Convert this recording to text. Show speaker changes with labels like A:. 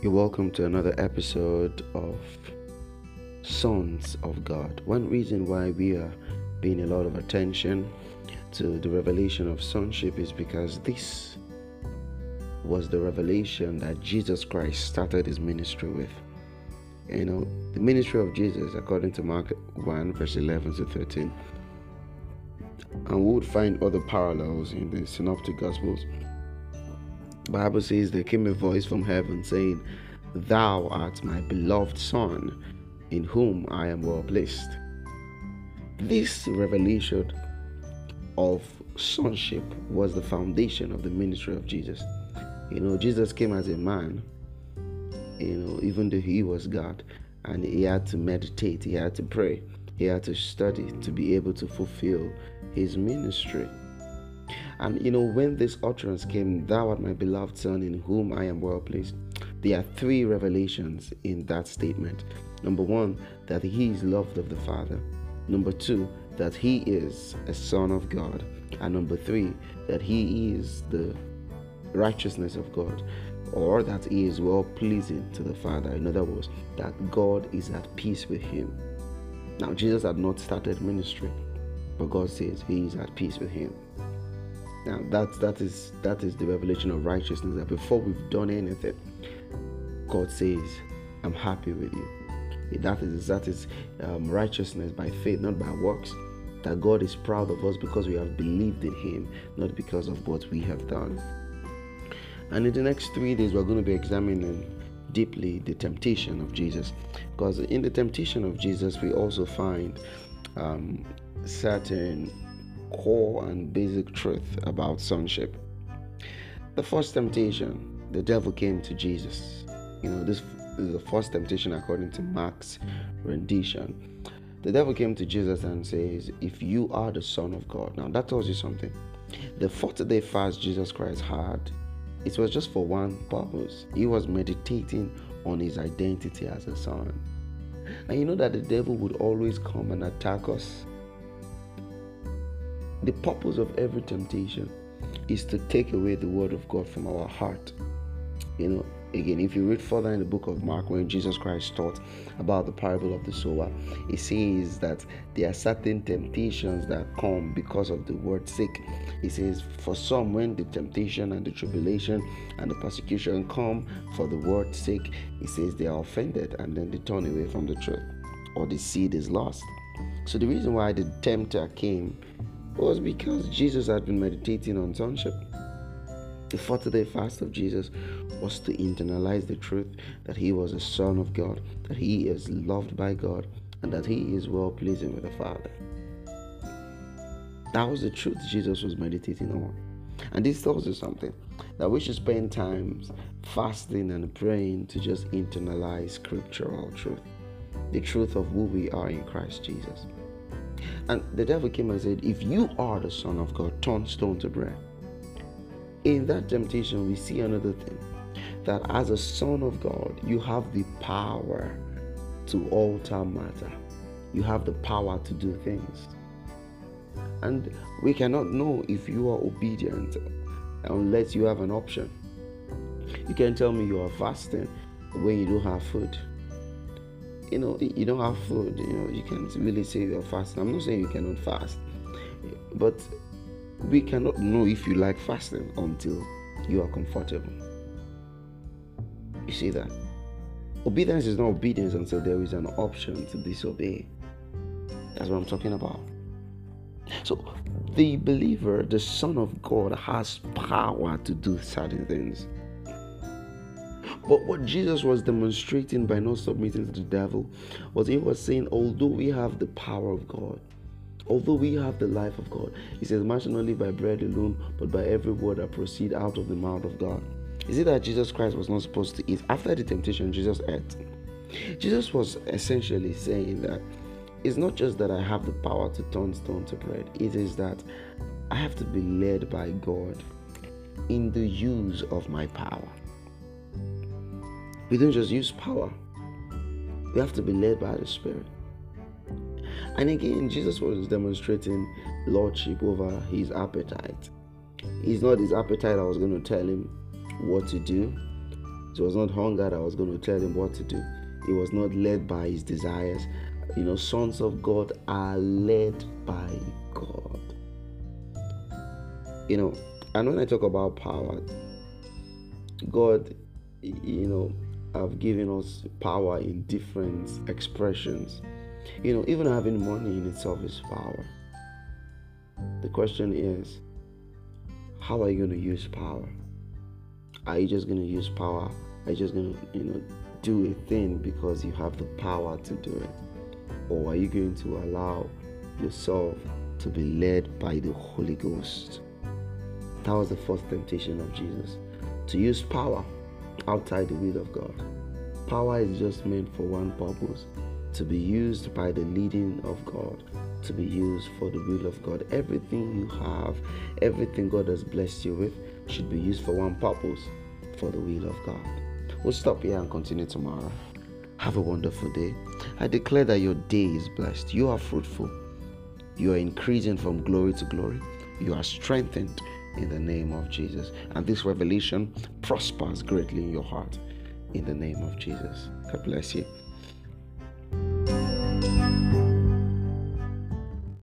A: You're welcome to another episode of Sons of God. One reason why we are paying a lot of attention to the revelation of sonship is because this was the revelation that Jesus Christ started his ministry with. You know, the ministry of Jesus, according to Mark 1, verse 11 to 13. And we would find other parallels in the Synoptic Gospels. Bible says there came a voice from heaven saying, Thou art my beloved Son, in whom I am well pleased. This revelation of sonship was the foundation of the ministry of Jesus. You know, Jesus came as a man, you know, even though he was God, and he had to meditate, he had to pray, he had to study to be able to fulfill his ministry. And you know, when this utterance came, Thou art my beloved Son, in whom I am well pleased, there are three revelations in that statement. Number one, that he is loved of the Father. Number two, that he is a son of God. And number three, that he is the righteousness of God, or that he is well pleasing to the Father. In other words, that God is at peace with him. Now, Jesus had not started ministry, but God says he is at peace with him. That, that, is, that is the revelation of righteousness that before we've done anything, God says, I'm happy with you. That is, that is um, righteousness by faith, not by works that God is proud of us because we have believed in Him, not because of what we have done. And in the next three days, we're going to be examining deeply the temptation of Jesus. Because in the temptation of Jesus, we also find um, certain core and basic truth about sonship. The first temptation, the devil came to Jesus. You know, this is the first temptation according to Mark's rendition. The devil came to Jesus and says, If you are the Son of God. Now that tells you something. The 40 day fast Jesus Christ had it was just for one purpose. He was meditating on his identity as a son. And you know that the devil would always come and attack us. The purpose of every temptation is to take away the word of God from our heart. You know, again, if you read further in the book of Mark, when Jesus Christ taught about the parable of the sower, he says that there are certain temptations that come because of the word's sake. He says, For some, when the temptation and the tribulation and the persecution come for the word's sake, he says they are offended and then they turn away from the truth, or the seed is lost. So, the reason why the tempter came was because Jesus had been meditating on sonship. The 40 day fast of Jesus was to internalize the truth that he was a son of God, that he is loved by God, and that he is well pleasing with the Father. That was the truth Jesus was meditating on. And this tells us something that we should spend times fasting and praying to just internalize scriptural truth, the truth of who we are in Christ Jesus. And the devil came and said, If you are the Son of God, turn stone to bread. In that temptation, we see another thing that as a son of God, you have the power to alter matter, you have the power to do things. And we cannot know if you are obedient unless you have an option. You can tell me you are fasting when you don't have food. You know, you don't have food, you know, you can't really say you're fasting. I'm not saying you cannot fast, but we cannot know if you like fasting until you are comfortable. You see that? Obedience is not obedience until there is an option to disobey. That's what I'm talking about. So, the believer, the Son of God, has power to do certain things. But what Jesus was demonstrating by not submitting to the devil was he was saying, although we have the power of God, although we have the life of God, he says, man shall not live by bread alone, but by every word that proceed out of the mouth of God. Is it that Jesus Christ was not supposed to eat? After the temptation, Jesus ate. Jesus was essentially saying that it's not just that I have the power to turn stone to bread, it is that I have to be led by God in the use of my power. We don't just use power, we have to be led by the Spirit. And again, Jesus was demonstrating lordship over his appetite. It's not his appetite I was going to tell him what to do. It was not hunger that was going to tell him what to do. He was not led by his desires. You know, sons of God are led by God. You know, and when I talk about power, God, you know, have given us power in different expressions. You know, even having money in itself is power. The question is, how are you going to use power? Are you just going to use power? Are you just going to, you know, do a thing because you have the power to do it? Or are you going to allow yourself to be led by the Holy Ghost? That was the first temptation of Jesus to use power outside the will of God. Power is just meant for one purpose to be used by the leading of God, to be used for the will of God. Everything you have, everything God has blessed you with, should be used for one purpose for the will of God. We'll stop here and continue tomorrow. Have a wonderful day. I declare that your day is blessed. You are fruitful. You are increasing from glory to glory. You are strengthened in the name of Jesus. And this revelation prospers greatly in your heart in the name of Jesus. God bless you.